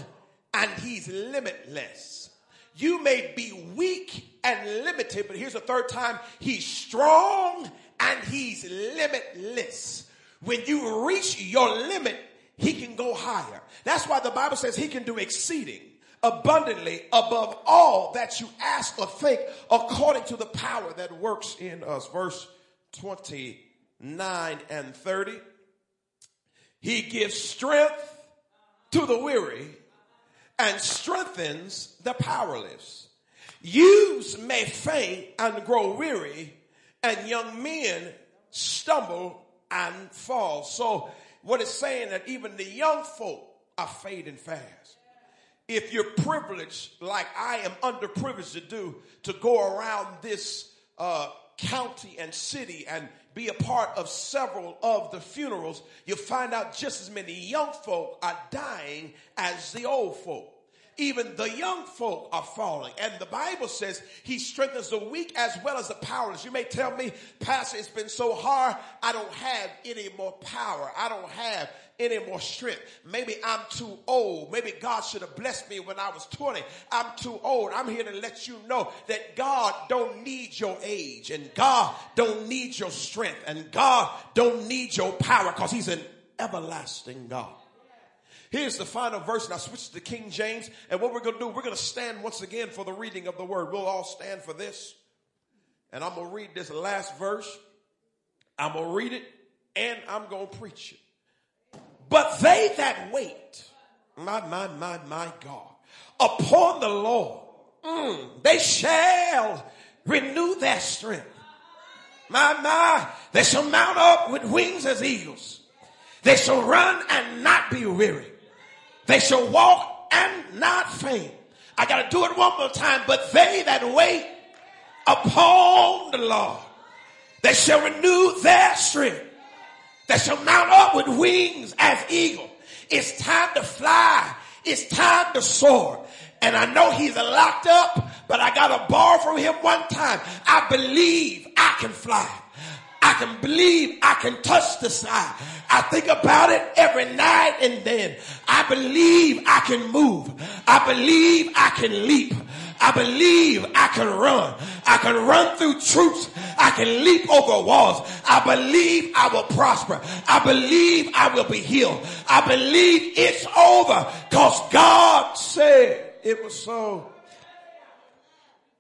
and he's limitless. You may be weak and limited, but here's the third time. He's strong and he's limitless. When you reach your limit, he can go higher. That's why the Bible says he can do exceeding abundantly above all that you ask or think according to the power that works in us. Verse 29 and 30. He gives strength to the weary and strengthens the powerless. Youths may faint and grow weary, and young men stumble and fall. So, what it's saying that even the young folk are fading fast. If you're privileged, like I am underprivileged to do, to go around this uh, county and city and be a part of several of the funerals, you'll find out just as many young folk are dying as the old folk. Even the young folk are falling. And the Bible says he strengthens the weak as well as the powerless. You may tell me, Pastor, it's been so hard. I don't have any more power. I don't have any more strength. Maybe I'm too old. Maybe God should have blessed me when I was 20. I'm too old. I'm here to let you know that God don't need your age and God don't need your strength and God don't need your power because he's an everlasting God. Here's the final verse, and I switch to King James. And what we're going to do, we're going to stand once again for the reading of the word. We'll all stand for this. And I'm going to read this last verse. I'm going to read it and I'm going to preach it. But they that wait, my, my, my, my God, upon the Lord, mm, they shall renew their strength. My, my, they shall mount up with wings as eagles. They shall run and not be weary. They shall walk and not faint. I got to do it one more time. But they that wait upon the Lord, they shall renew their strength. They shall mount up with wings as eagle. It's time to fly. It's time to soar. And I know he's locked up, but I got to borrow from him one time. I believe I can fly. I can believe I can touch the sky. I think about it every night and then. I believe I can move. I believe I can leap. I believe I can run. I can run through troops. I can leap over walls. I believe I will prosper. I believe I will be healed. I believe it's over because God said it was so.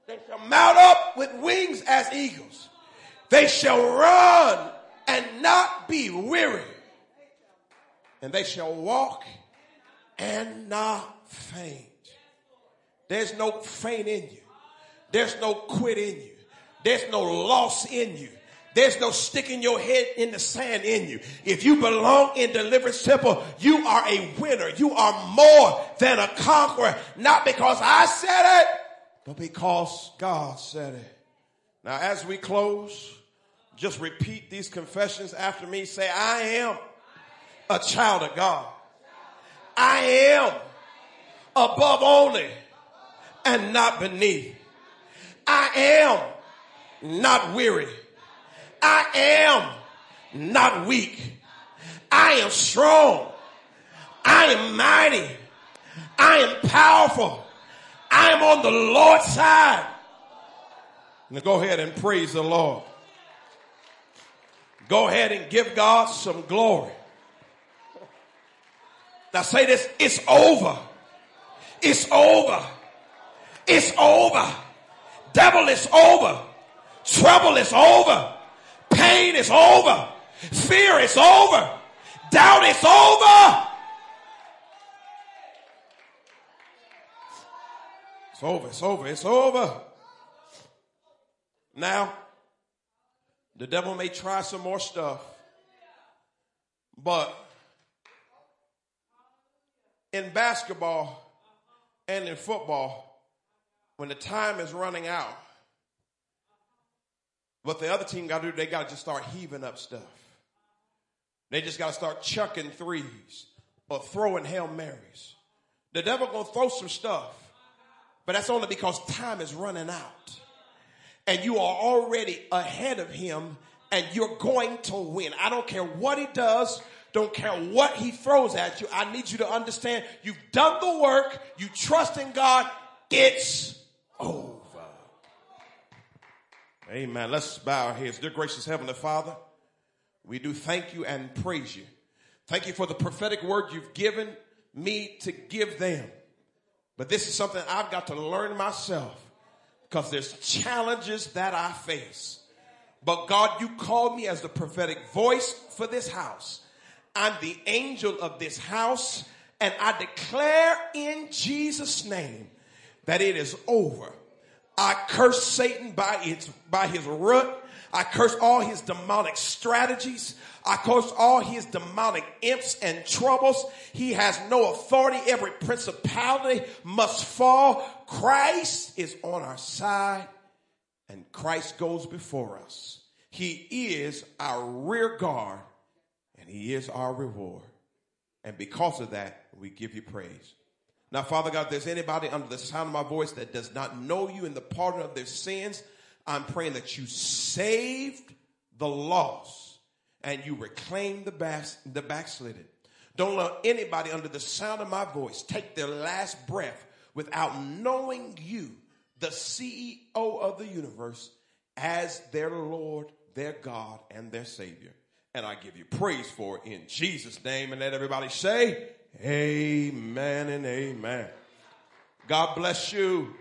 They shall mount up with wings as eagles. They shall run and not be weary. And they shall walk and not faint. There's no faint in you. There's no quit in you. There's no loss in you. There's no sticking your head in the sand in you. If you belong in Deliverance Temple, you are a winner. You are more than a conqueror. Not because I said it, but because God said it. Now, as we close, just repeat these confessions after me. Say, I am a child of God. I am above only and not beneath. I am not weary. I am not weak. I am strong. I am mighty. I am powerful. I am on the Lord's side. Now go ahead and praise the Lord. Go ahead and give God some glory. Now say this, it's over. It's over. It's over. Devil is over. Trouble is over. Pain is over. Fear is over. Doubt is over. It's over. It's over. It's over. Now, the devil may try some more stuff, but in basketball and in football, when the time is running out, what the other team got to do, they got to just start heaving up stuff. They just got to start chucking threes or throwing Hail Marys. The devil going to throw some stuff, but that's only because time is running out and you are already ahead of him and you're going to win. I don't care what he does. Don't care what he throws at you. I need you to understand you've done the work. You trust in God. It's over. Amen. Let's bow our heads. Dear gracious Heavenly Father, we do thank you and praise you. Thank you for the prophetic word you've given me to give them. But this is something I've got to learn myself because there's challenges that I face. But God, you called me as the prophetic voice for this house. I'm the angel of this house and I declare in Jesus name that it is over. I curse Satan by its, by his root. I curse all his demonic strategies. I curse all his demonic imps and troubles. He has no authority. Every principality must fall. Christ is on our side and Christ goes before us. He is our rear guard and he is our reward. And because of that, we give you praise. Now, Father God, if there's anybody under the sound of my voice that does not know you in the pardon of their sins, I'm praying that you saved the lost and you reclaim the, the backslidden. Don't let anybody under the sound of my voice take their last breath without knowing you, the CEO of the universe, as their Lord, their God, and their Savior. And I give you praise for it in Jesus' name. And let everybody say, Amen and amen. God bless you.